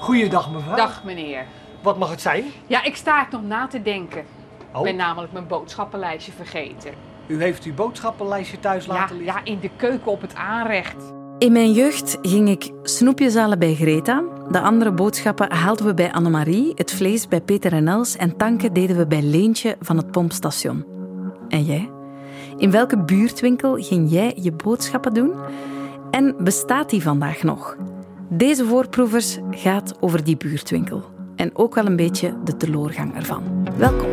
Goeiedag mevrouw. Dag meneer. Wat mag het zijn? Ja, ik sta nog na te denken. Ik Oh, ben namelijk mijn boodschappenlijstje vergeten. u heeft uw boodschappenlijstje thuis Ja, laten liggen? ja, in de keuken op het aanrecht. In mijn jeugd ging ik snoepjes halen bij Greta. De andere boodschappen haalden we bij Annemarie, het vlees bij Peter en Els en tanken deden we bij Leentje van het pompstation. En jij? In welke buurtwinkel ging jij je boodschappen doen? En bestaat die vandaag nog? Deze voorproevers gaat over die buurtwinkel. En ook wel een beetje de teloorgang ervan. Welkom.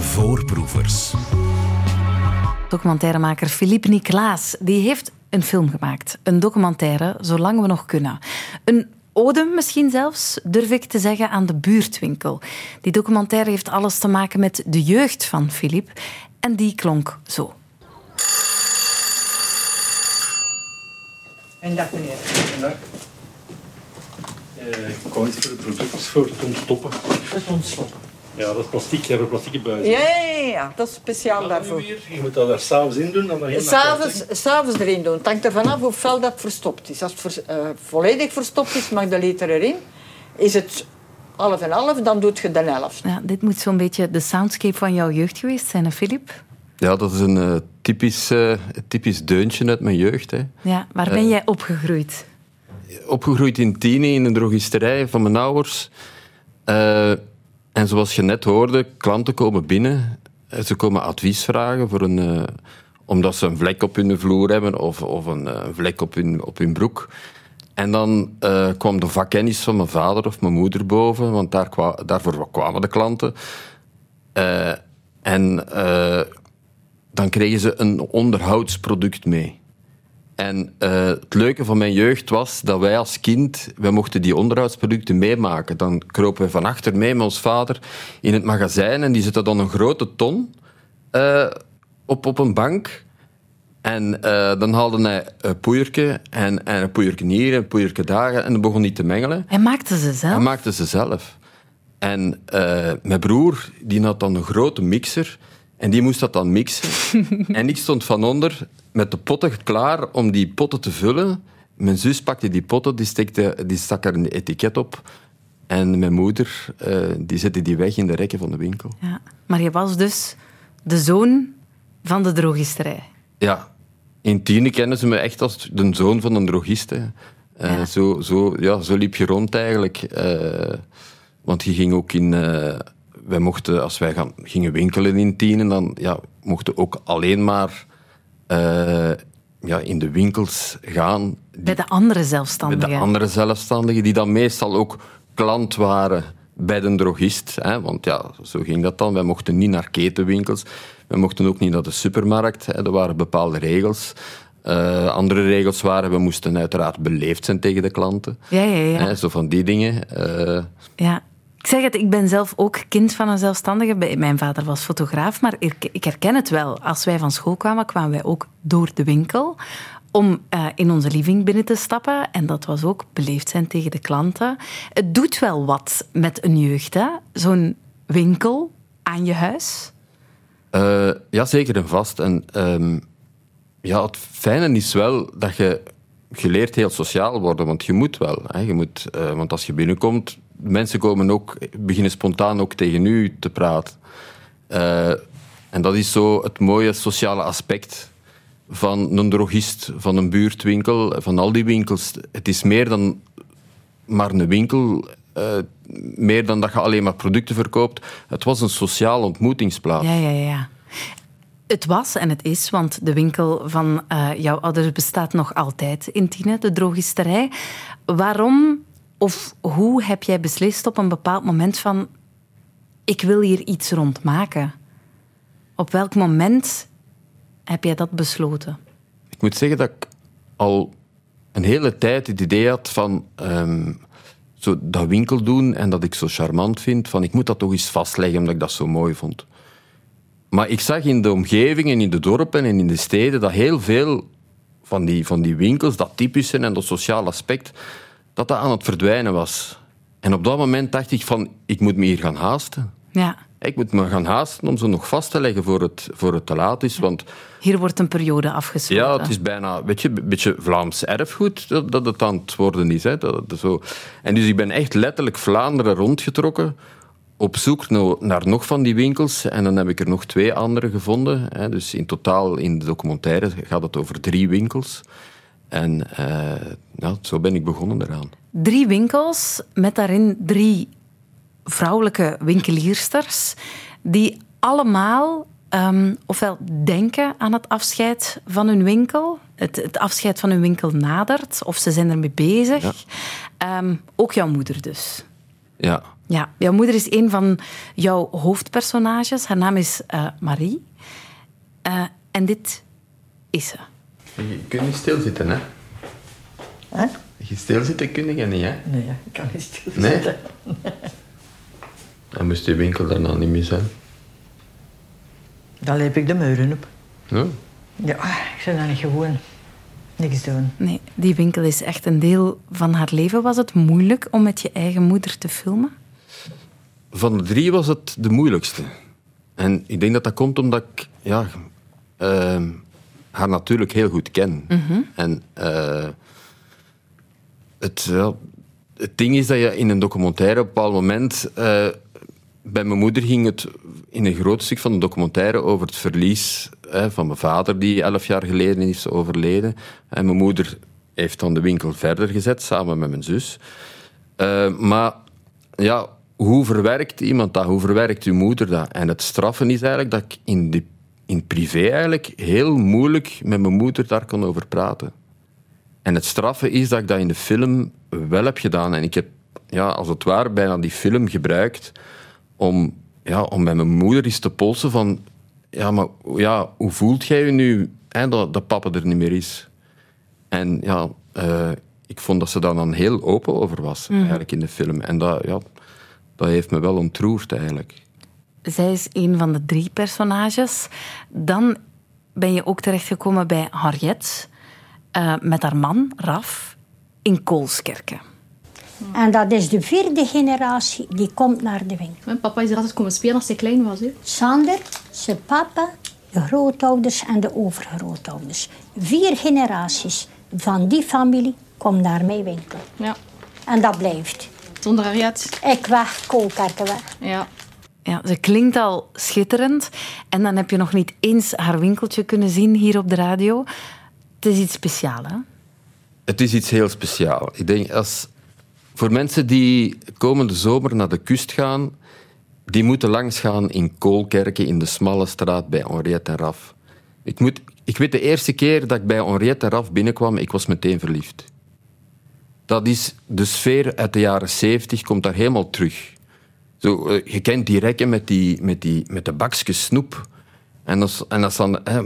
Voorproevers. Documentairemaker Philippe Niklaas die heeft een film gemaakt. Een documentaire, zolang we nog kunnen. Een ode misschien zelfs, durf ik te zeggen, aan de buurtwinkel. Die documentaire heeft alles te maken met de jeugd van Philippe. En die klonk zo. En dag meneer. Eh, ik kwam iets voor de producten voor te ontstoppen. Dat is ontsloppen. Ja, dat is plastic. Je hebt een plastieke buis. Ja, ja, ja, ja, dat is speciaal daarvoor. weer. Je moet dat er s'avonds in doen. Dan S'avonds, s'avonds erin doen. Het hangt ervan af hoe fel dat verstopt is. Als het vers- eh, volledig verstopt is, mag de liter erin. Is het half en half, dan doet je de helft. Ja, dit moet zo'n beetje de soundscape van jouw jeugd geweest zijn, hè, Philippe? Ja, dat is een eh, typisch, eh, typisch deuntje uit mijn jeugd. Hè. Ja, waar ben jij opgegroeid? Opgegroeid in Tiene, in een drogisterij van mijn ouders. Eh, en zoals je net hoorde, klanten komen binnen. Eh, Ze komen advies vragen voor een, eh, omdat ze een vlek op hun vloer hebben of, of een eh, vlek op hun, op hun broek. En dan eh, kwam de vakkennis van mijn vader of mijn moeder boven, want daar kwa- daarvoor kwamen de klanten. Eh, en eh, dan kregen ze een onderhoudsproduct mee. En eh, het leuke van mijn jeugd was dat wij als kind, wij mochten die onderhoudsproducten meemaken. Dan kropen we van achter mee met ons vader in het magazijn en die zette dan een grote ton eh, op, op een bank. En eh, dan haalde hij een poeierke en, en een poeierke hier en een poeierke daar en dan begon hij te mengelen. Hij maakte ze zelf. Hij maakte ze zelf. En mijn broer die had dan een grote mixer en die moest dat dan mixen. en ik stond van onder met de potten klaar om die potten te vullen. Mijn zus pakte die potten, die, die stak er een etiket op. En mijn moeder eh, die zette die weg in de rekken van de winkel. Ja. Maar je was dus de zoon van de drogisterij. Ja, in Tiene kennen ze me echt als de zoon van een drogist. hè. Eh, Ja. zo, zo, ja, zo liep je rond eigenlijk. Eh, want je ging ook in... wij mochten, als wij gaan, gingen winkelen in Tiene, dan ja, mochten ook alleen maar eh, ja, in de winkels gaan. die- Bij de andere bij zelfstandigen. de andere zelfstandigen, die dan meestal ook klant waren bij de drogist. Hè? Want ja, zo ging dat dan. Wij mochten niet naar ketenwinkels. Wij mochten ook niet naar de supermarkt. Hè? Er waren bepaalde regels. Eh, andere regels waren, we moesten uiteraard beleefd zijn tegen de klanten. Ja, ja, ja. Hè? Zo van die dingen. Eh, Ja. Ik zeg het, ik ben zelf ook kind van een zelfstandige. Mijn vader was fotograaf, maar ik, ik herken het wel. Als wij van school kwamen, kwamen wij ook door de winkel om eh, in onze living binnen te stappen. En dat was ook beleefd zijn tegen de klanten. Het doet wel wat met een jeugd, hè? Zo'n winkel aan je huis. Eh, ja, zeker en vast. En ehm, ja, het fijne is wel dat je, je leert heel sociaal worden, want je moet wel. Hè. Je moet, eh, want als je binnenkomt, mensen komen ook, beginnen spontaan ook tegen u te praten. Eh, en dat is zo het mooie sociale aspect van een drogist, van een buurtwinkel, van al die winkels. Het is meer dan maar een winkel, eh, meer dan dat je alleen maar producten verkoopt. Het was een sociale ontmoetingsplaats. Ja, ja, ja. Het was en het is, want de winkel van eh, jouw ouders bestaat nog altijd in Tiene, de drogisterij. Waarom of hoe heb jij beslist op een bepaald moment van ik wil hier iets rond maken? Op welk moment heb jij dat besloten? Ik moet zeggen dat ik al een hele tijd het idee had van ehm, zo dat winkel doen en dat ik zo charmant vind, van ik moet dat toch eens vastleggen omdat ik dat zo mooi vond. Maar ik zag in de omgeving en in de dorpen en in de steden dat heel veel van die, van die winkels, dat typische en dat sociale aspect, dat dat aan het verdwijnen was. En op dat moment dacht ik van, ik moet me hier gaan haasten. Ja, Ik moet me gaan haasten om ze nog vast te leggen voor het, voor het te laat is. Want Hier wordt een periode afgesloten. ja, het is bijna weet je, een beetje Vlaams erfgoed dat, dat het aan het worden is. Hè. Dat, dat zo. En dus ik ben echt letterlijk Vlaanderen rondgetrokken op zoek naar, nog van die winkels. En dan heb ik er nog twee andere gevonden. Hè. Dus in totaal in de documentaire gaat het over drie winkels. En eh, nou, zo ben ik begonnen eraan. Drie winkels met daarin drie vrouwelijke winkeliersters die allemaal ehm, ofwel denken aan het afscheid van hun winkel, het, het afscheid van hun winkel nadert, of ze zijn ermee bezig. Ehm, ook jouw moeder dus. Ja. Ja, jouw moeder is een van jouw hoofdpersonages. Haar naam is eh, Marie. Eh, en dit is ze. Je kunt niet stilzitten, hè? Hè? Je stilzitten kun je niet, hè? Nee, ik kan niet stilzitten. Nee? Dan moest je winkel daarna niet meer zijn. Dan leep ik de muren op. Ja. Ja, ik zou dan niet gewoon niks doen. Nee, die winkel is echt een deel van haar leven. Was het moeilijk om met je eigen moeder te filmen? Van de drie was het de moeilijkste. En ik denk dat dat komt omdat ik ja, ehm, haar natuurlijk heel goed ken. En eh, het, het ding is dat je in een documentaire op een bepaald moment... eh, bij mijn moeder ging het in een groot stuk van de documentaire over het verlies van mijn vader, die elf jaar geleden is overleden. En mijn moeder heeft dan de winkel verder gezet, samen met mijn zus. Eh, maar ja, hoe verwerkt iemand dat? Hoe verwerkt uw moeder dat? En het straffen is eigenlijk dat ik in, de, in privé eigenlijk heel moeilijk met mijn moeder daar kon over praten. En het straffen is dat ik dat in de film wel heb gedaan. En ik heb, ja, als het ware, bijna die film gebruikt om, ja, om met mijn moeder eens te polsen van... Ja, maar ja, hoe voelt jij je nu hè, dat, dat papa er niet meer is? En ja, eh, ik vond dat ze daar dan heel open over was, eigenlijk, in de film. En dat, ja, dat heeft me wel ontroerd, eigenlijk. Zij is een van de drie personages. Dan ben je ook terechtgekomen bij Harriet, eh, met haar man, Raf, in Koolskerken. En dat is de vierde generatie die komt naar de winkel. Mijn papa is er altijd komen spelen als hij klein was. Hè. Sander, zijn papa, de grootouders en de overgrootouders. Vier generaties van die familie komt naar mijn winkel. Ja. En dat blijft. Zonder Harriet. Ik weg, koolkerken weg. Ja. Ja, ze klinkt al schitterend. En dan heb je nog niet eens haar winkeltje kunnen zien hier op de radio. Het is iets speciaals, hè? Het is iets heel speciaals. Ik denk, als, voor mensen die komende zomer naar de kust gaan, die moeten langs gaan in Koolkerken, in de smalle straat bij Henriette en Raf. Ik, moet, ik weet de eerste keer dat ik bij Henriette en Raf binnenkwam, ik was meteen verliefd. Dat is de sfeer uit de jaren zeventig, komt daar helemaal terug. Zo, eh, je kent die rekken met, die, met, die, met de bakjes snoep. En dat, en dat dan hè,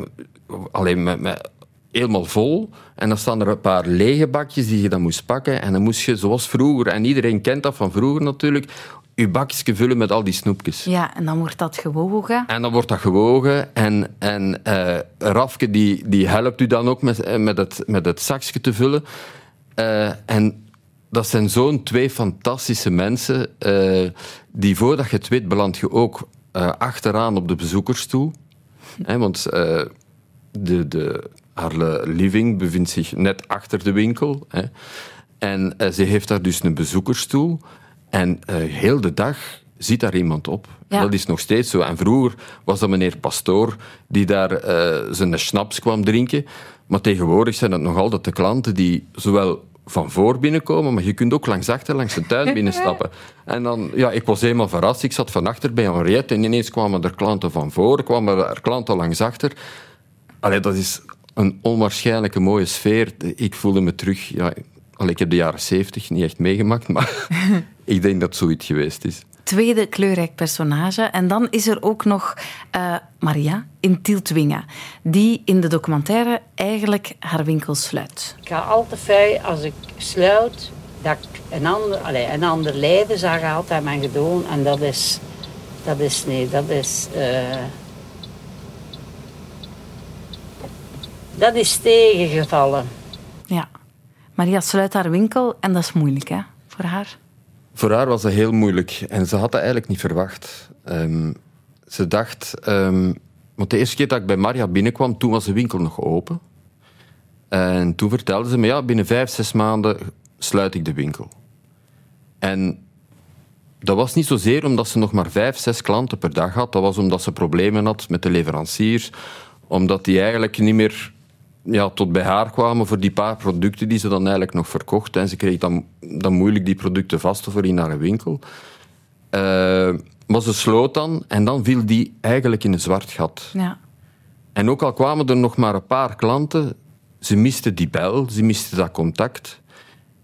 alleen met, met, helemaal vol. En dan staan er een paar lege bakjes die je dan moest pakken. En dan moest je, zoals vroeger, en iedereen kent dat van vroeger natuurlijk, je bakje vullen met al die snoepjes. Ja, en dan wordt dat gewogen. En dan wordt dat gewogen. En, en eh, Rafke die, die helpt u dan ook met, eh, met, het, met het zakje te vullen. Eh, en dat zijn zo'n twee fantastische mensen. eh, die voordat je het weet, beland je ook eh, achteraan op de bezoekersstoel. Hè, want de, de, haar living bevindt zich net achter de winkel. Hè. En ze heeft daar dus een bezoekersstoel. En heel de dag zit daar iemand op. Ja. Dat is nog steeds zo. En vroeger was dat meneer Pastoor die daar zijn schnaps kwam drinken. Maar tegenwoordig zijn het nog altijd de klanten die zowel van voor binnenkomen, maar je kunt ook langs achter, langs de tuin binnenstappen. En dan, ja, ik was helemaal verrast. Ik zat van achter bij Henriette en ineens kwamen er klanten van voor, kwamen er klanten langs achter. Allee, dat is een onwaarschijnlijke mooie sfeer. Ik voelde me terug. Ja, allee, ik heb de jaren zeventig niet echt meegemaakt, maar ik denk dat zoiets geweest is. Tweede kleurrijk personage. En dan is er ook nog eh, Maria in Tieltwingen, die in de documentaire eigenlijk haar winkel sluit. Ik ga altijd fijn als ik sluit, dat ik een ander, allee, een ander lijden zag altijd mijn gedoen. En dat is, dat is nee, dat is, eh, dat is tegengevallen. Ja. Maria sluit haar winkel en dat is moeilijk hè, voor haar. Voor haar was dat heel moeilijk en ze had dat eigenlijk niet verwacht. Ehm, Ze dacht... ehm, want de eerste keer dat ik bij Maria binnenkwam, toen was de winkel nog open. En toen vertelde ze me, ja, binnen vijf, zes maanden sluit ik de winkel. En dat was niet zozeer omdat ze nog maar vijf, zes klanten per dag had. Dat was omdat ze problemen had met de leveranciers. Omdat die eigenlijk niet meer ja, tot bij haar kwamen voor die paar producten die ze dan eigenlijk nog verkocht. En ze kreeg dan, dan moeilijk die producten vast voor in haar winkel. Eh, maar ze sloot dan en dan viel die eigenlijk in een zwart gat. Ja. En ook al kwamen er nog maar een paar klanten, ze misten die bel, ze misten dat contact.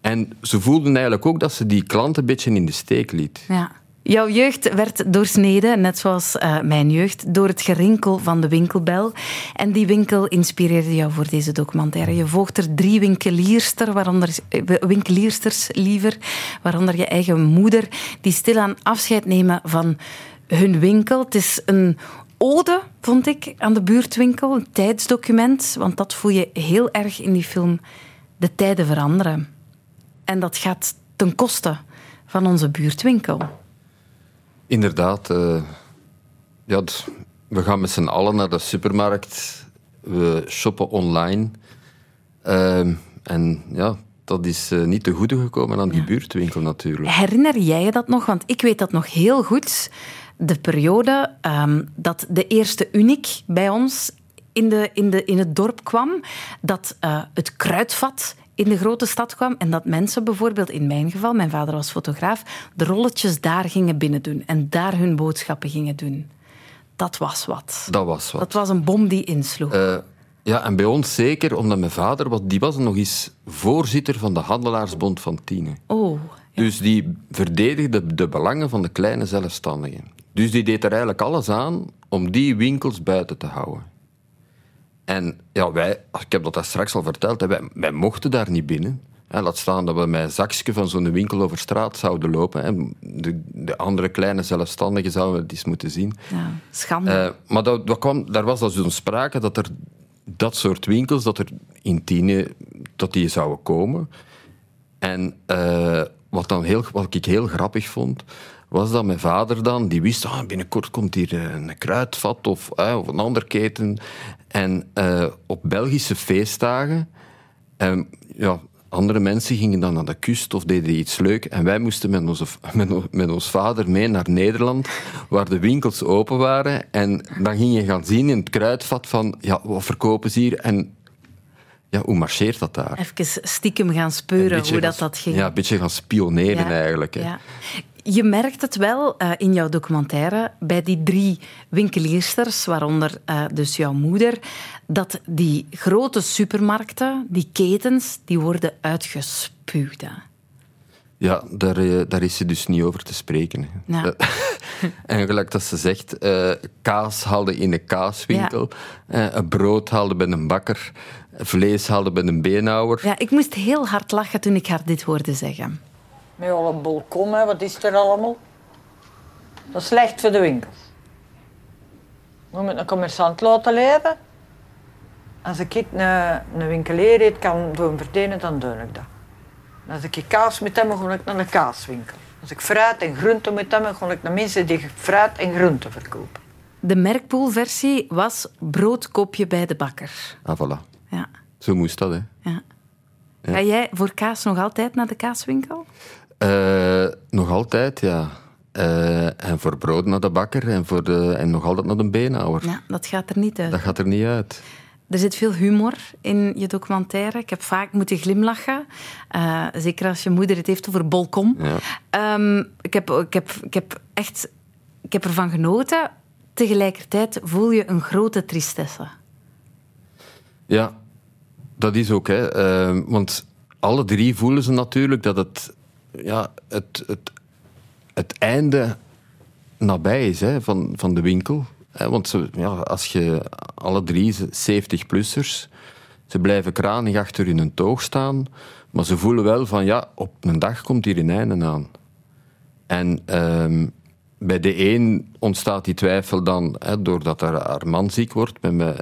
En ze voelden eigenlijk ook dat ze die klant een beetje in de steek liet. Ja. Jouw jeugd werd doorsneden, net zoals eh, mijn jeugd, door het gerinkel van de winkelbel. En die winkel inspireerde jou voor deze documentaire. Je volgt er drie winkelierster, waaronder, eh, winkeliersters liever, waaronder je eigen moeder, die stilaan afscheid nemen van hun winkel. Het is een ode, vond ik, aan de buurtwinkel, een tijdsdocument, want dat voel je heel erg in die film. De tijden veranderen. En dat gaat ten koste van onze buurtwinkel. Inderdaad. eh, ja, d- we gaan met z'n allen naar de supermarkt. We shoppen online. Ehm, en ja, dat is eh, niet te goede gekomen aan die buurtwinkel natuurlijk. Herinner jij je dat nog? Want ik weet dat nog heel goed. De periode ehm, dat de eerste Uniek bij ons in, de, in, de, in het dorp kwam. Dat eh, het kruidvat in de grote stad kwam. En dat mensen bijvoorbeeld, in mijn geval, mijn vader was fotograaf, de rolletjes daar gingen binnendoen. En daar hun boodschappen gingen doen. Dat was wat. Dat was wat. Dat was een bom die insloeg. Eh, ja, en bij ons zeker, omdat mijn vader, was, die was nog eens voorzitter van de Handelaarsbond van Tiene. oh, Dus die verdedigde de belangen van de kleine zelfstandigen. Dus die deed er eigenlijk alles aan om die winkels buiten te houden. En ja, wij, ik heb dat daar straks al verteld, hè, wij, wij mochten daar niet binnen. Hè, laat staan dat we met een zakje van zo'n winkel over straat zouden lopen. Hè. De, de andere kleine zelfstandigen zouden het eens moeten zien. ja, schande. Eh, maar dat, dat kwam, daar was dus zo'n sprake dat er dat soort winkels, dat er in Tiene, dat die zouden komen. En eh, wat, dan heel, wat ik heel grappig vond, was dat mijn vader dan, die wist, ah, binnenkort komt hier eh, een kruidvat of, eh, of een ander keten. En eh, op Belgische feestdagen, eh, ja, andere mensen gingen dan naar de kust of deden iets leuk. En wij moesten met onze, met, met ons vader mee naar Nederland, waar de winkels open waren. En dan ging je gaan zien in het kruidvat van, ja, wat verkopen ze hier? En ja, hoe marcheert dat daar? Even stiekem gaan speuren hoe dat, gaan- dat ging. Ja, een beetje gaan spioneren Ja, eigenlijk. Hè. ja. Je merkt het wel eh, in jouw documentaire, bij die drie winkeliersters, waaronder eh, dus jouw moeder, dat die grote supermarkten, die ketens, die worden uitgespuwd. hè. Ja, daar, eh, daar is ze dus niet over te spreken. Ja. Dat- en gelijk dat ze zegt, eh, kaas haalde in een kaaswinkel, eh, een brood haalde bij een bakker, vlees haalde bij een beenhouwer. Ja, ik moest heel hard lachen toen ik haar dit hoorde zeggen. Met al een balkon, hè. wat is er allemaal? Dat is slecht voor de winkels. We moeten een commerçant laten leven. Als ik een, een winkelier eet kan doen verdienen, dan doe ik dat. Als ik kaas moet hebben, ga ik naar een kaaswinkel. Als ik fruit en groenten moet hebben, ga ik naar mensen die fruit en groenten verkopen. De merkpoolversie was brood koop je bij de bakker. Ah, voilà. Ja. Zo moest dat, hè. Ja. Ga jij voor kaas nog altijd naar de kaaswinkel? Eh, nog altijd, ja. Eh, en voor brood naar de bakker en, voor de, en nog altijd naar de beenhouwer. Ja, dat gaat er niet uit. Dat gaat er niet uit. Er zit veel humor in je documentaire. Ik heb vaak moeten glimlachen. Eh, zeker als je moeder het heeft over bolkom. Ja. Ehm, ik, heb, ik, heb, ik heb echt ik heb ervan genoten. Tegelijkertijd voel je een grote tristesse. Ja, dat is ook. Hè. Eh, want alle drie voelen ze natuurlijk dat het, ja, het, het, het einde nabij is hè, van, van de winkel. Want ja, als je alle drie, 70-plussers, ze blijven kranig achter hun toog staan, maar ze voelen wel van ja, op een dag komt hier een einde aan. En ehm, bij de een ontstaat die twijfel dan hè, doordat haar, haar man ziek wordt. Bij, mij,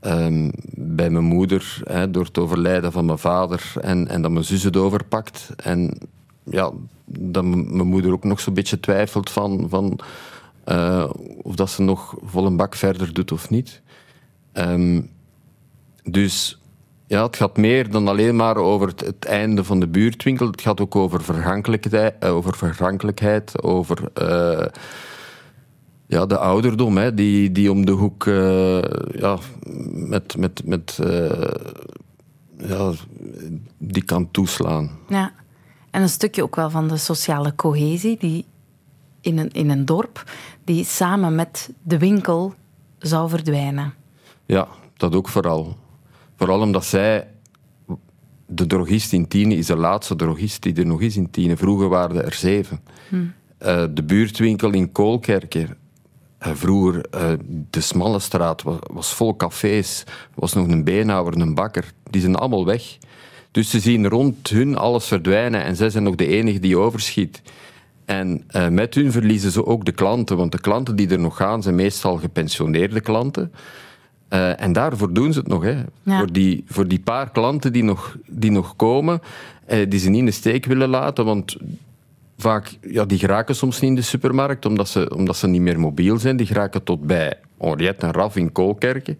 ehm, bij mijn moeder, hè, door het overlijden van mijn vader en, en dat mijn zus het overpakt. En ja, dat mijn moeder ook nog zo'n beetje twijfelt van... van Eh, of dat ze nog vol een bak verder doet of niet. Ehm, dus ja, het gaat meer dan alleen maar over het, einde van de buurtwinkel. Het gaat ook over vergankelijkheid, eh, over, vergankelijkheid, over eh, ja, de ouderdom hè, die, die om de hoek ja, met, met, met, ja, die kan toeslaan. Ja. En een stukje ook wel van de sociale cohesie die in een, in een dorp, die samen met de winkel zou verdwijnen. Ja, dat ook vooral. Vooral omdat zij... De drogist in Tiene is de laatste drogist die er nog is in Tiene. Vroeger waren er zeven. Eh, de buurtwinkel in Koolkerken. eh, vroeger, eh, de smalle straat was, was vol cafés. Was nog een beenhouwer, een bakker. Die zijn allemaal weg. Dus ze zien rond hun alles verdwijnen. En zij zijn nog de enige die overschiet. En eh, met hun verliezen ze ook de klanten. Want de klanten die er nog gaan, zijn meestal gepensioneerde klanten. Eh, en daarvoor doen ze het nog. Hè. Ja. Voor, die, voor die paar klanten die nog, die nog komen, eh, die ze niet in de steek willen laten. Want vaak, ja, die geraken soms niet in de supermarkt, omdat ze, omdat ze niet meer mobiel zijn. Die geraken tot bij Henriette en Raf in Koolkerken.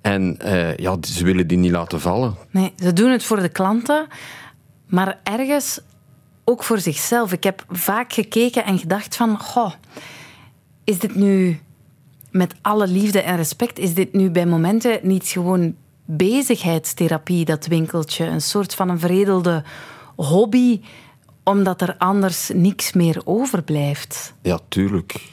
En ja, ze willen die niet laten vallen. Nee, ze doen het voor de klanten, maar ergens ook voor zichzelf. Ik heb vaak gekeken en gedacht van, goh, is dit nu met alle liefde en respect, is dit nu bij momenten niet gewoon bezigheidstherapie, dat winkeltje? Een soort van een veredelde hobby, omdat er anders niks meer overblijft. Ja, tuurlijk.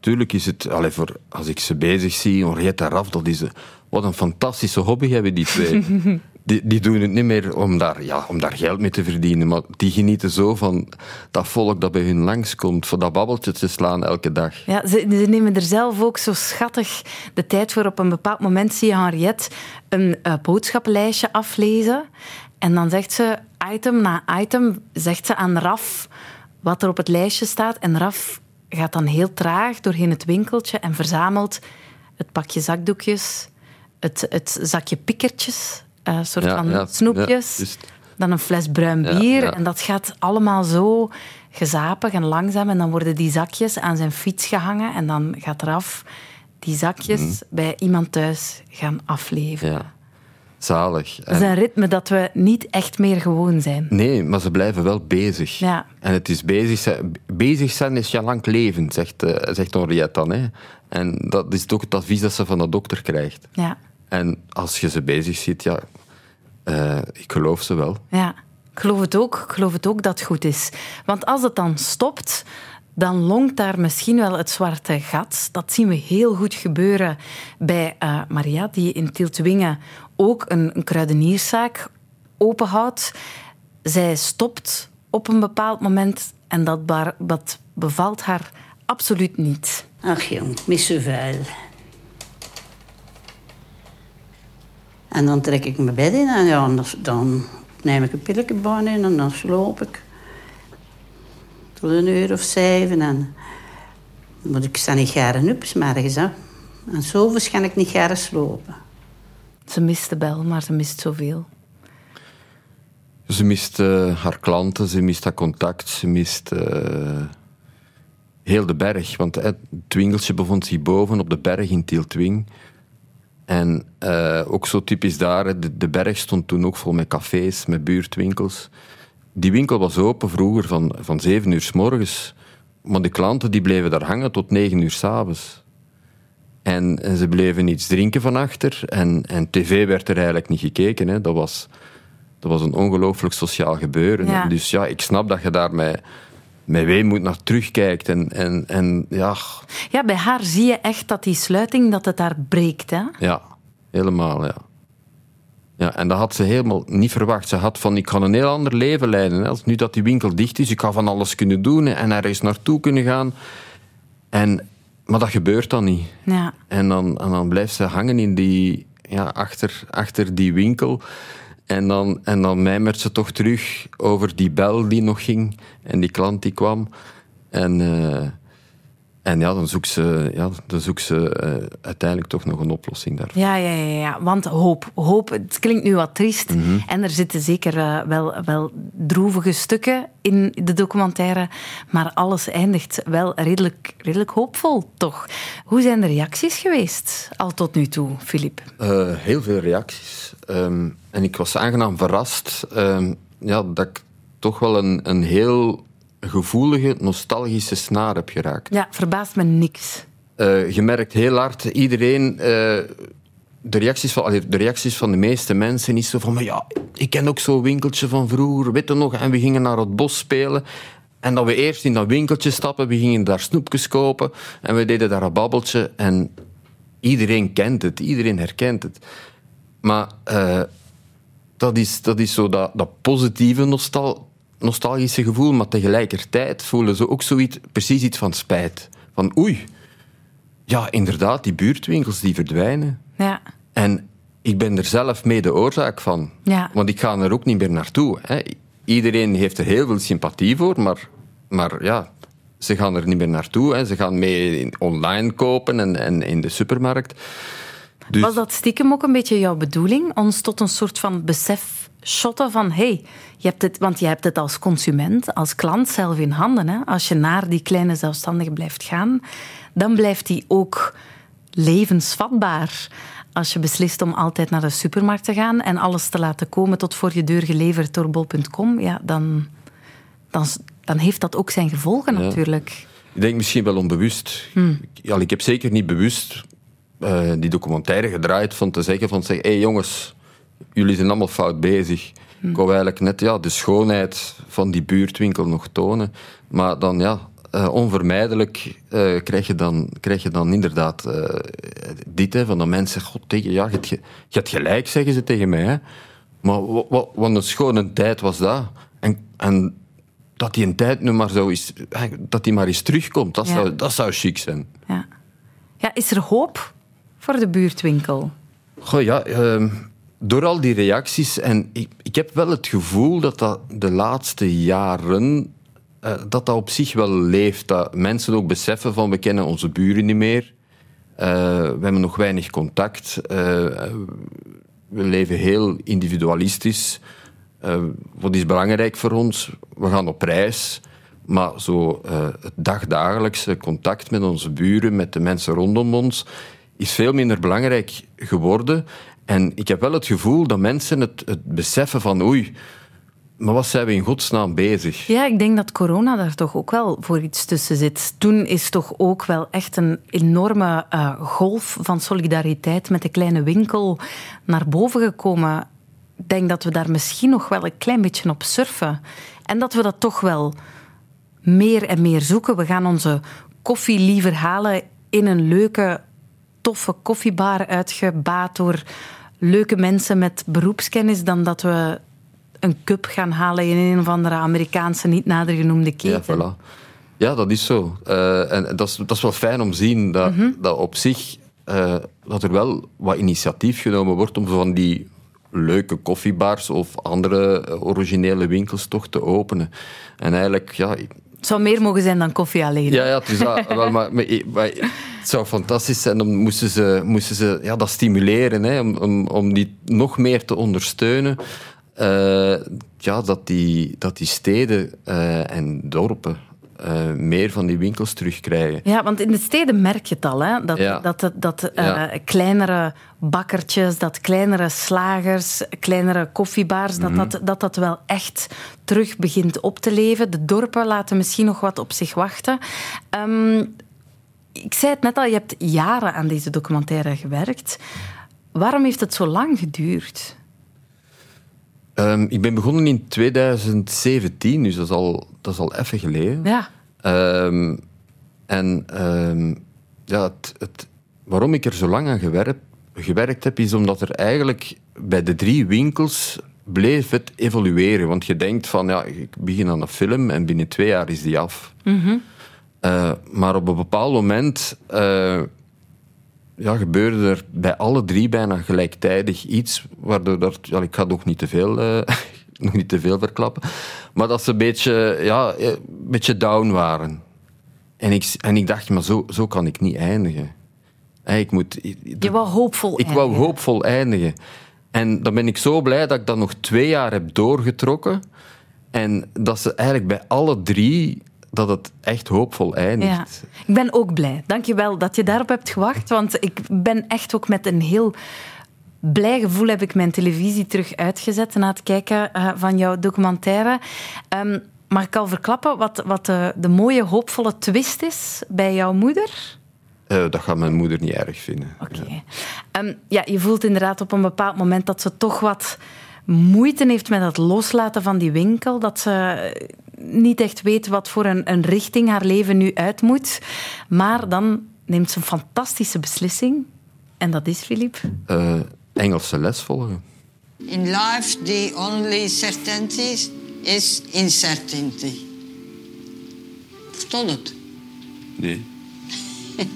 Tuurlijk is het, allee, voor, als ik ze bezig zie, Henriette en Raf, dat is wat een fantastische hobby hebben die twee. die, die doen het niet meer om daar, ja, om daar geld mee te verdienen, maar die genieten zo van dat volk dat bij hun langskomt, voor dat babbeltje te slaan elke dag. Ja, ze, ze nemen er zelf ook zo schattig de tijd voor. Op een bepaald moment zie je Henriette een eh, boodschappenlijstje aflezen. En dan zegt ze, item na item, zegt ze aan Raf wat er op het lijstje staat. En Raf gaat dan heel traag doorheen het winkeltje en verzamelt het pakje zakdoekjes, het, het zakje pikkertjes, een soort Ja, van ja, snoepjes. ja. Dan een fles bruin bier. En dat gaat allemaal zo gezapig en langzaam. En dan worden die zakjes aan zijn fiets gehangen. En dan gaat eraf die zakjes Mhm. bij iemand thuis gaan afleveren. Zalig. Dat is En- een ritme dat we niet echt meer gewoon zijn. Nee, maar ze blijven wel bezig. Ja. En het is bezig zijn. Bezig zijn is ja lang leven, zegt, eh, zegt Henriette dan. Hè. En dat is ook het advies dat ze van de dokter krijgt. Ja, En als je ze bezig ziet, ja, eh, ik geloof ze wel. ja. Ik geloof het ook. Ik geloof het ook dat het goed is. Want als het dan stopt, dan longt daar misschien wel het zwarte gat. Dat zien we heel goed gebeuren bij eh, Maria, die in Tieltwingen ook een, een kruidenierszaak openhoudt. Zij stopt op een bepaald moment en dat, bar- dat bevalt haar absoluut niet. Ach jong, mis zoveel. En dan trek ik mijn bed in en ja, dan, dan neem ik een pilletje in en dan sloop ik. Tot een uur of zeven. En, want ik sta niet op, 's morgens, hè. En zo kan ik niet graag slopen. Ze mist de bel, maar ze mist zoveel. Ze mist eh, haar klanten, ze mist dat contact, ze mist eh, heel de berg. Want het winkeltje bevond zich boven op de berg in Tieltwing. En eh, ook zo typisch daar, de, de berg stond toen ook vol met cafés, met buurtwinkels. Die winkel was open vroeger van, van 7 uur s morgens. Maar de klanten die bleven daar hangen tot 9 uur s'avonds. En, en ze bleven iets drinken van achter. En, en tv werd er eigenlijk niet gekeken. Hè. Dat, was, dat was een ongelooflijk sociaal gebeuren. Ja. Dus ja, ik snap dat je daar met, weemoed naar terugkijkt. En, en, en ja, Ja, bij haar zie je echt dat die sluiting, dat het daar breekt. Hè? ja, helemaal, ja. Ja, en dat had ze helemaal niet verwacht. Ze had van, ik ga een heel ander leven leiden. Hè. Als nu dat die winkel dicht is, ik ga van alles kunnen doen hè, en ergens naartoe kunnen gaan. En, maar dat gebeurt dan niet. Ja. En dan, en dan blijft ze hangen in die, ja, achter, achter die winkel. En dan, en dan mijmert ze toch terug over die bel die nog ging en die klant die kwam. En eh, En ja, dan zoekt ze, ja, dan zoekt ze eh, uiteindelijk toch nog een oplossing daarvoor. Ja, ja, ja, ja. want hoop, hoop, het klinkt nu wat triest. Mhm. En er zitten zeker eh, wel, wel droevige stukken in de documentaire. Maar alles eindigt wel redelijk, redelijk hoopvol, toch? Hoe zijn de reacties geweest al tot nu toe, Filip? Eh, heel veel reacties. Ehm, en ik was aangenaam verrast ehm, ja, dat ik toch wel een, een heel gevoelige, nostalgische snaar heb geraakt. Ja, verbaast me niks. Eh, je merkt heel hard, iedereen... eh, de reacties, van, de reacties van de meeste mensen is zo van... Maar ja, ik ken ook zo'n winkeltje van vroeger, weet je nog? En we gingen naar het bos spelen. En dat we eerst in dat winkeltje stappen, we gingen daar snoepjes kopen. En we deden daar een babbeltje. En iedereen kent het, iedereen herkent het. Maar eh, dat, is, dat is zo dat, dat positieve nostal, nostalgische gevoel. Maar tegelijkertijd voelen ze ook zoiets, precies iets van spijt. Van oei, ja, inderdaad, die buurtwinkels die verdwijnen. Ja. En ik ben er zelf mee de oorzaak van. Ja. Want ik ga er ook niet meer naartoe. Hè. Iedereen heeft er heel veel sympathie voor, maar, maar ja, ze gaan er niet meer naartoe. Hè. Ze gaan mee in- online kopen en, en in de supermarkt. Dus, Was dat stiekem ook een beetje jouw bedoeling? Ons tot een soort van besef shotten van... Hey, je hebt want je hebt het als consument, als klant zelf in handen. Hè? Als je naar die kleine zelfstandige blijft gaan, dan blijft die ook levensvatbaar. Als je beslist om altijd naar de supermarkt te gaan en alles te laten komen tot voor je deur geleverd door bol.com, ja, dan, dan, dan heeft dat ook zijn gevolgen Ja. natuurlijk. Ik denk misschien wel onbewust. Ja, ik heb zeker niet bewust eh, die documentaire gedraaid van te zeggen van zeg, hé hey jongens, jullie zijn allemaal fout bezig. Ik wou eigenlijk net ja, de schoonheid van die buurtwinkel nog tonen. Maar dan ja, eh, onvermijdelijk eh, krijg, je dan, krijg je dan inderdaad eh, dit hè, van de mensen. God, tegen, ja, je, hebt je hebt gelijk, zeggen ze tegen mij. Hè. Maar wa- wa- wat een schone tijd was dat. En, en dat die een tijd nu maar zo is, dat die maar eens terugkomt, dat, Ja. zou, dat zou chic zijn. Ja. ja, is er hoop voor de buurtwinkel? Goh, ja, ehm, door al die reacties. En ik, ik heb wel het gevoel dat dat de laatste jaren. eh, dat dat op zich wel leeft. Dat mensen ook beseffen van we kennen onze buren niet meer. Eh, we hebben nog weinig contact. Eh, we leven heel individualistisch. Wat is belangrijk voor ons? We gaan op reis. Maar zo het dagdagelijkse contact met onze buren, met de mensen rondom ons, is veel minder belangrijk geworden. En ik heb wel het gevoel dat mensen het, het beseffen van oei, maar wat zijn we in godsnaam bezig? Ja, ik denk dat corona daar toch ook wel voor iets tussen zit. Toen is toch ook wel echt een enorme eh, golf van solidariteit met de kleine winkel naar boven gekomen. Ik denk dat we daar misschien nog wel een klein beetje op surfen. En dat we dat toch wel meer en meer zoeken. We gaan onze koffie liever halen in een leuke, toffe koffiebar uitgebaat door leuke mensen met beroepskennis dan dat we een cup gaan halen in een of andere Amerikaanse niet nader genoemde Ja, keten. voilà. Ja, dat is zo. Eh, en dat is, dat is wel fijn om te zien dat, dat op zich eh, dat er wel wat initiatief genomen wordt om van die leuke koffiebars of andere eh, originele winkels toch te openen. En eigenlijk, ja, Het zou meer mogen zijn dan koffie alleen. ja, ja het, is wel, maar, zou fantastisch zijn om moesten ze, moesten ze ja, dat stimuleren, hè, om, om, om die nog meer te ondersteunen. Eh, ja, dat, die, dat die steden eh, en dorpen eh, meer van die winkels terugkrijgen. Ja, want in de steden merk je het al, hè? dat, Ja. dat, dat, eh, Ja. kleinere bakkertjes, dat kleinere slagers, kleinere koffiebars, Mhm. dat, dat, dat dat wel echt terug begint op te leven. De dorpen laten misschien nog wat op zich wachten. Ehm, ik zei het net al, je hebt jaren aan deze documentaire gewerkt. Waarom heeft het zo lang geduurd? Ehm, ik ben begonnen in 2017, dus dat is al, dat is al even geleden. Ja, Ehm, en ehm, ja, het, het, waarom ik er zo lang aan gewerkt, gewerkt heb, is omdat er eigenlijk bij de drie winkels bleef het evolueren. Want je denkt van, ja, ik begin aan een film en binnen twee jaar is die af. Eh, maar op een bepaald moment eh, ja, gebeurde er bij alle drie bijna gelijktijdig iets, waardoor dat, ja, ik ga nog niet te veel, eh, nog niet te veel verklappen, maar dat ze een beetje, ja, eh, een beetje down waren. En ik, en ik dacht, maar zo, zo kan ik niet eindigen. Ik moet, Je wou hoopvol ik wou eindigen. hoopvol eindigen. En dan ben ik zo blij dat ik dat nog twee jaar heb doorgetrokken. En dat ze eigenlijk bij alle drie, dat het echt hoopvol eindigt. Ja. Ik ben ook blij. Dank je wel dat je daarop hebt gewacht. Want ik ben echt ook met een heel blij gevoel heb ik mijn televisie terug uitgezet na het kijken eh, van jouw documentaire. Ehm, mag ik al verklappen wat, wat de, de mooie, hoopvolle twist is bij jouw moeder? Eh, dat gaat mijn moeder niet erg vinden. Oké. Ehm, ja, je voelt inderdaad op een bepaald moment dat ze toch wat moeite heeft met het loslaten van die winkel. Dat ze niet echt weet wat voor een, een richting haar leven nu uit moet. Maar dan neemt ze een fantastische beslissing. En dat is, Filip? Engelse les volgen. In life, the only certainty is uncertainty. Verstond het? Nee.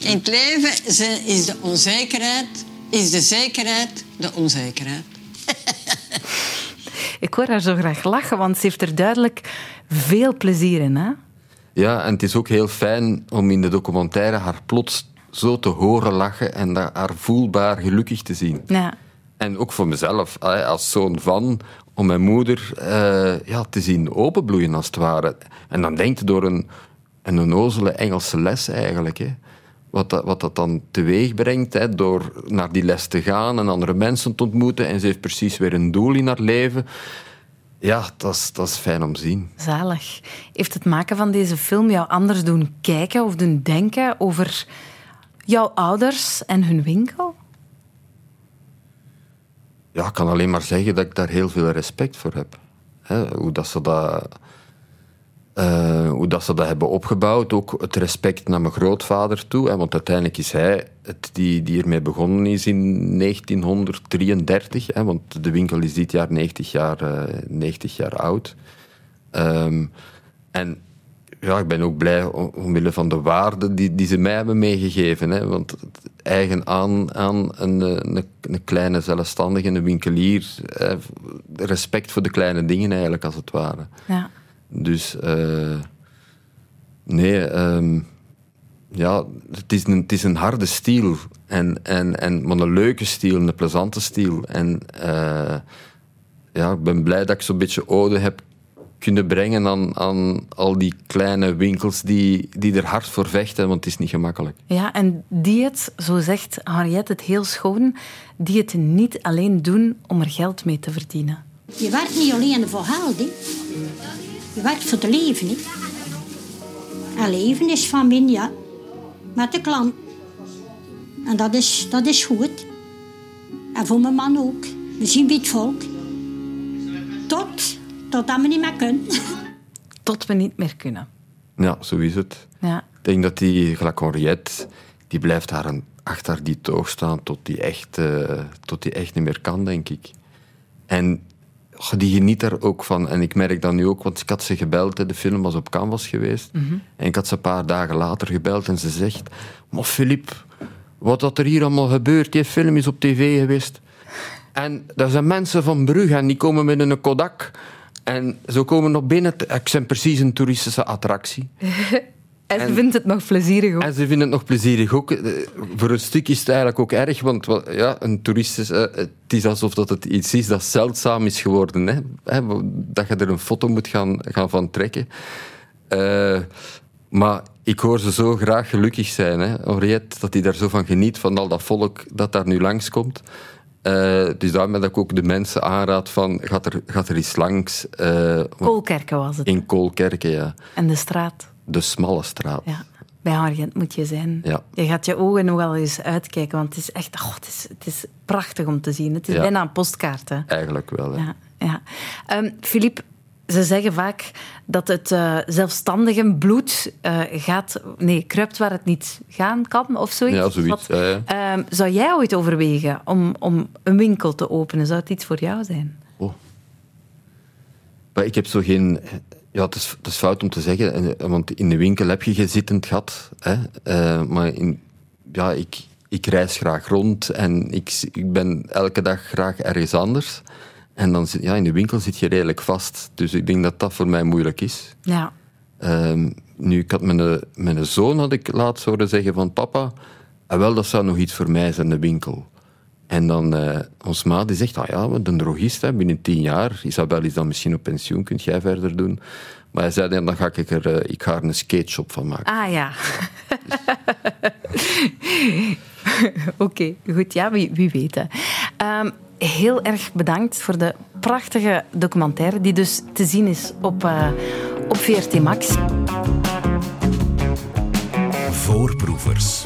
In het leven is de- is de onzekerheid, is de zekerheid de onzekerheid. Ik hoor haar zo graag lachen, want ze heeft er duidelijk veel plezier in. Hè? Ja, en het is ook heel fijn om in de documentaire haar plots zo te horen lachen en dat- haar voelbaar gelukkig te zien. Ja. En ook voor mezelf, als zoon van, om mijn moeder eh, ja, te zien openbloeien als het ware. En dan denkt je door een, een onnozele Engelse les eigenlijk. Hè. Wat, dat, wat dat dan teweeg brengt, hè, door naar die les te gaan en andere mensen te ontmoeten. En ze heeft precies weer een doel in haar leven. Ja, dat is, dat is fijn om te zien. Zalig. Heeft het maken van deze film jou anders doen kijken of doen denken over jouw ouders en hun winkel? Ja, ik kan alleen maar zeggen dat ik daar heel veel respect voor heb. Hoe, dat ze dat, eh, hoe dat ze dat hebben opgebouwd. Ook het respect naar mijn grootvader toe. Want uiteindelijk is hij het die, die ermee begonnen is in 1933. Hè, want de winkel is dit jaar 90 jaar, eh, 90 jaar oud. Ehm, en ja, ik ben ook blij om- omwille van de waarden die, die ze mij hebben meegegeven. Hè. Want het eigen aan, aan een, eh, een, een kleine zelfstandige, een winkelier. eh, respect voor de kleine dingen eigenlijk, als het ware. Ja. Dus eh, nee, ehm, ja, het is, een, het is een harde stiel. En, en, en, maar een leuke stiel, een plezante stiel. En ja, ik ben blij dat ik zo'n beetje ode heb kunnen brengen aan, aan al die kleine winkels die, die er hard voor vechten, want het is niet gemakkelijk. Ja, en die het, zo zegt Henriette het heel schoon, die het niet alleen doen om er geld mee te verdienen. Je werkt niet alleen voor geld, hè. Je werkt voor het leven, hè. En leven is van min, ja. Met de klant. En dat is, dat is goed. En voor mijn man ook. We zien bij het volk. Tot, totdat we niet meer kunnen. Tot we niet meer kunnen. Ja, zo is het. Ja. Ik denk dat die, gelijk Henriette, die blijft daar een, achter die toog staan tot die, echt, eh, tot die echt niet meer kan, denk ik. En oh, die geniet daar ook van. En ik merk dat nu ook, want ik had ze gebeld, hè, de film was op Canvas geweest. En ik had ze een paar dagen later gebeld en ze zegt... Maar Filip, wat dat er hier allemaal gebeurt, die film is op tv geweest. En er zijn mensen van Brugge en die komen met een Kodak... En ze komen nog binnen. Ik ben precies een toeristische attractie. En ze vindt het nog plezierig ook. En ze vinden het nog plezierig ook. Eh, Voor een stuk is het eigenlijk ook erg, want ja, een toerist is, eh, het is alsof dat het iets is dat zeldzaam is geworden. Hè? Hè, Dat je er een foto moet gaan, gaan van trekken. Eh, maar ik hoor ze zo graag gelukkig zijn. Hè? Henriette, dat hij daar zo van geniet, van al dat volk dat daar nu langskomt. Eh dus daarom dat ik ook de mensen aanraad van, gaat er, gaat er eens langs. eh, Koolkerken was het. in Koolkerken, ja. En de straat. De smalle straat. Ja. Bij Henriette moet je zijn. Ja. Je gaat je ogen nog wel eens uitkijken, want het is echt oh, het is, het is prachtig om te zien. Het is Ja. bijna een postkaart. Hè. Eigenlijk wel. Hè. Ja, ja. Philippe, ze zeggen vaak dat het eh, zelfstandige bloed eh, gaat, nee, kruipt waar het niet gaan kan of zoiets. Ja, zoiets, Wat, ja, ja. ehm, zou jij ooit overwegen om, om een winkel te openen? Zou het iets voor jou zijn? Maar ik heb zo geen... Ja, het is, het is fout om te zeggen, eh, want in de winkel heb je geen zittend gat. Hè? Maar in, ja, ik, ik reis graag rond en ik, ik ben elke dag graag ergens anders. En dan zit, ja, in de winkel zit je redelijk vast. Dus ik denk dat dat voor mij moeilijk is. Ja. Ehm, nu, ik had mijn, mijn zoon had ik laatst horen zeggen van papa, ah, wel, dat zou nog iets voor mij zijn, de winkel. En dan, eh ons ma die zegt, ah ja, de drogist, hè, binnen tien jaar, Isabel is dan misschien op pensioen, kunt jij verder doen. Maar hij zei, dan ga ik er, eh, ik ga er een skateshop van maken. Ah ja. Oké, goed. Ja, wie, wie weet. hè. Heel erg bedankt voor de prachtige documentaire, die dus te zien is op, eh, op VRT Max. Voorproevers.